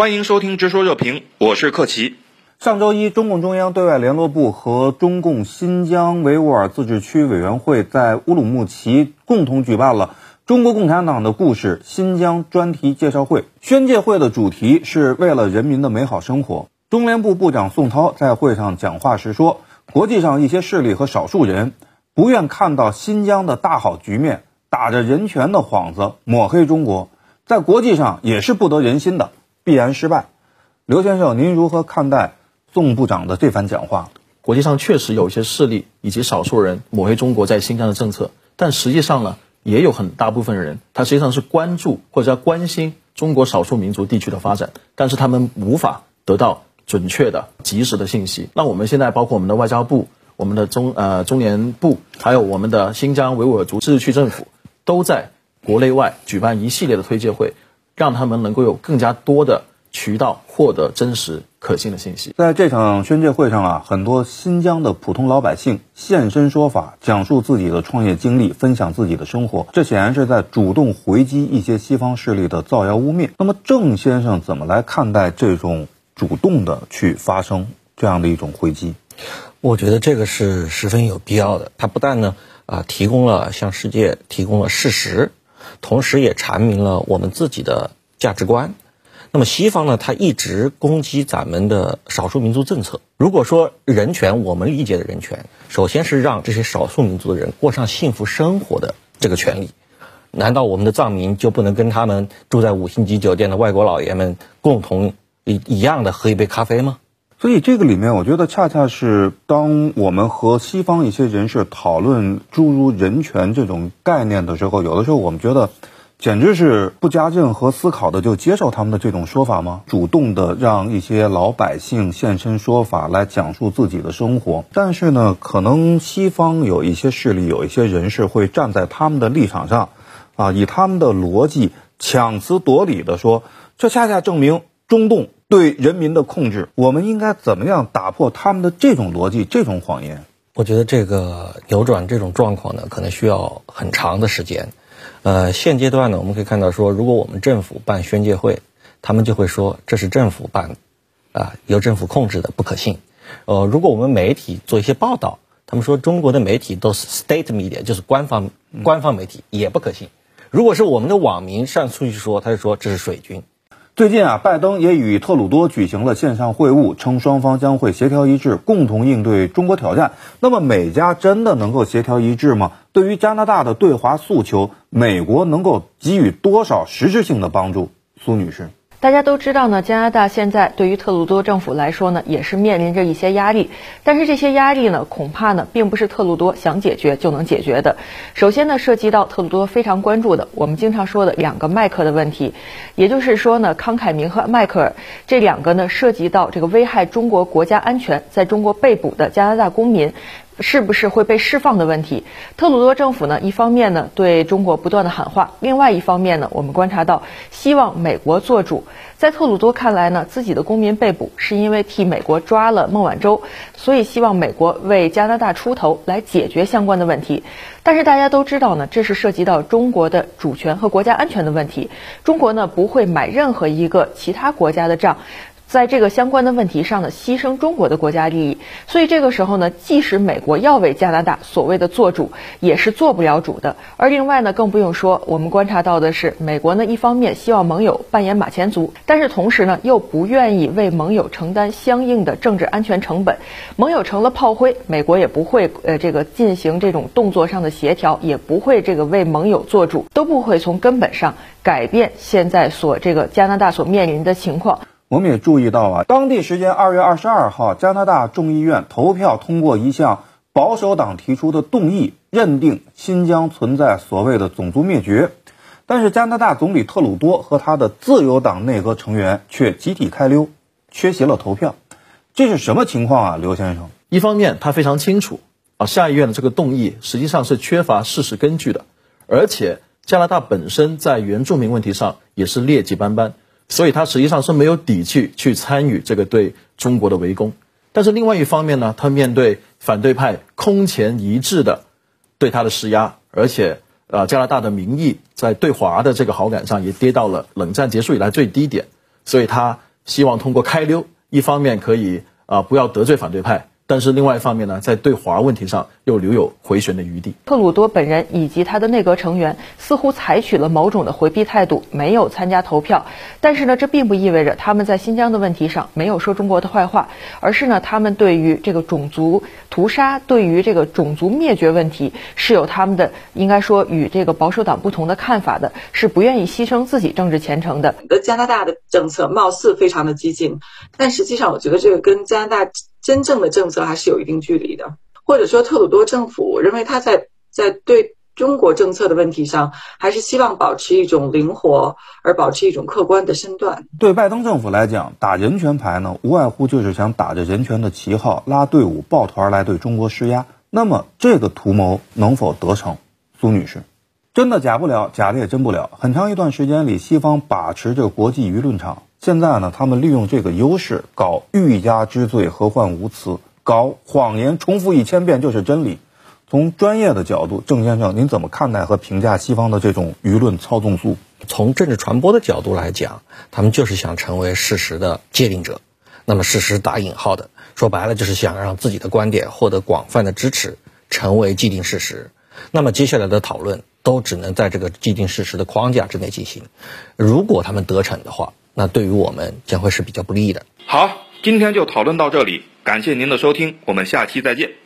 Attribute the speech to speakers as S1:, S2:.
S1: 欢迎收听《直说热评》，我是克奇。
S2: 上周一，中共中央对外联络部和中共新疆维吾尔自治区委员会在乌鲁木齐共同举办了中国共产党的故事新疆专题介绍会。宣介会的主题是为了人民的美好生活。中联部部长宋涛在会上讲话时说：“国际上一些势力和少数人不愿看到新疆的大好局面，打着人权的幌子抹黑中国，在国际上也是不得人心的。”必然失败。刘先生，您如何看待宋部长的这番讲话？
S3: 国际上确实有一些势力以及少数人抹黑中国在新疆的政策，但实际上呢，也有很大部分人，他实际上是关注或者关心中国少数民族地区的发展，但是他们无法得到准确的、及时的信息。那我们现在包括我们的外交部、我们的中呃中联部，还有我们的新疆维吾尔族自治区政府，都在国内外举办一系列的推介会。让他们能够有更加多的渠道获得真实可信的信息。
S2: 在这场宣介会上啊，很多新疆的普通老百姓现身说法，讲述自己的创业经历，分享自己的生活。这显然是在主动回击一些西方势力的造谣污蔑。那么，郑先生怎么来看待这种主动的去发声这样的一种回击？
S4: 我觉得这个是十分有必要的。他不但呢啊提供了向世界提供了事实。同时也阐明了我们自己的价值观。那么西方呢？他一直攻击咱们的少数民族政策。如果说人权，我们理解的人权，首先是让这些少数民族的人过上幸福生活的这个权利。难道我们的藏民就不能跟他们住在五星级酒店的外国老爷们共同一一样的喝一杯咖啡吗？
S2: 所以这个里面，我觉得恰恰是当我们和西方一些人士讨论诸如人权这种概念的时候，有的时候我们觉得，简直是不加任何思考的就接受他们的这种说法吗？主动的让一些老百姓现身说法来讲述自己的生活，但是呢，可能西方有一些势力、有一些人士会站在他们的立场上，啊，以他们的逻辑强词夺理的说，这恰恰证明中共。对人民的控制，我们应该怎么样打破他们的这种逻辑、这种谎言？
S4: 我觉得这个扭转这种状况呢，可能需要很长的时间。呃，现阶段呢，我们可以看到说，如果我们政府办宣介会，他们就会说这是政府办，啊，由政府控制的，不可信。呃，如果我们媒体做一些报道，他们说中国的媒体都是 state media，就是官方官方媒体，也不可信。如果是我们的网民上出去说，他就说这是水军。
S2: 最近啊，拜登也与特鲁多举行了线上会晤，称双方将会协调一致，共同应对中国挑战。那么，美加真的能够协调一致吗？对于加拿大的对华诉求，美国能够给予多少实质性的帮助？苏女士。
S5: 大家都知道呢，加拿大现在对于特鲁多政府来说呢，也是面临着一些压力。但是这些压力呢，恐怕呢，并不是特鲁多想解决就能解决的。首先呢，涉及到特鲁多非常关注的，我们经常说的两个麦克的问题，也就是说呢，康凯明和迈克尔这两个呢，涉及到这个危害中国国家安全，在中国被捕的加拿大公民。是不是会被释放的问题？特鲁多政府呢，一方面呢对中国不断的喊话，另外一方面呢，我们观察到希望美国做主。在特鲁多看来呢，自己的公民被捕是因为替美国抓了孟晚舟，所以希望美国为加拿大出头来解决相关的问题。但是大家都知道呢，这是涉及到中国的主权和国家安全的问题，中国呢不会买任何一个其他国家的账。在这个相关的问题上呢，牺牲中国的国家利益，所以这个时候呢，即使美国要为加拿大所谓的做主，也是做不了主的。而另外呢，更不用说，我们观察到的是，美国呢一方面希望盟友扮演马前卒，但是同时呢，又不愿意为盟友承担相应的政治安全成本。盟友成了炮灰，美国也不会呃这个进行这种动作上的协调，也不会这个为盟友做主，都不会从根本上改变现在所这个加拿大所面临的情况。
S2: 我们也注意到啊，当地时间二月二十二号，加拿大众议院投票通过一项保守党提出的动议，认定新疆存在所谓的种族灭绝。但是加拿大总理特鲁多和他的自由党内阁成员却集体开溜，缺席了投票。这是什么情况啊，刘先生？
S3: 一方面他非常清楚啊，下议院的这个动议实际上是缺乏事实根据的，而且加拿大本身在原住民问题上也是劣迹斑斑。所以他实际上是没有底气去参与这个对中国的围攻，但是另外一方面呢，他面对反对派空前一致的对他的施压，而且呃加拿大的民意在对华的这个好感上也跌到了冷战结束以来最低点，所以他希望通过开溜，一方面可以啊不要得罪反对派。但是另外一方面呢，在对华问题上又留有回旋的余地。
S5: 特鲁多本人以及他的内阁成员似乎采取了某种的回避态度，没有参加投票。但是呢，这并不意味着他们在新疆的问题上没有说中国的坏话，而是呢，他们对于这个种族屠杀、对于这个种族灭绝问题是有他们的应该说与这个保守党不同的看法的，是不愿意牺牲自己政治前程的。
S6: 加拿大的政策貌似非常的激进，但实际上我觉得这个跟加拿大。真正的政策还是有一定距离的，或者说特鲁多政府认为他在在对中国政策的问题上，还是希望保持一种灵活，而保持一种客观的身段。
S2: 对拜登政府来讲，打人权牌呢，无外乎就是想打着人权的旗号拉队伍抱团来对中国施压。那么这个图谋能否得逞？苏女士，真的假不了，假的也真不了。很长一段时间里，西方把持着国际舆论场。现在呢，他们利用这个优势搞欲加之罪，何患无辞？搞谎言，重复一千遍就是真理。从专业的角度，郑先生，您怎么看待和评价西方的这种舆论操纵术？
S4: 从政治传播的角度来讲，他们就是想成为事实的界定者。那么，事实打引号的，说白了就是想让自己的观点获得广泛的支持，成为既定事实。那么，接下来的讨论都只能在这个既定事实的框架之内进行。如果他们得逞的话，那对于我们将会是比较不利的。
S1: 好，今天就讨论到这里，感谢您的收听，我们下期再见。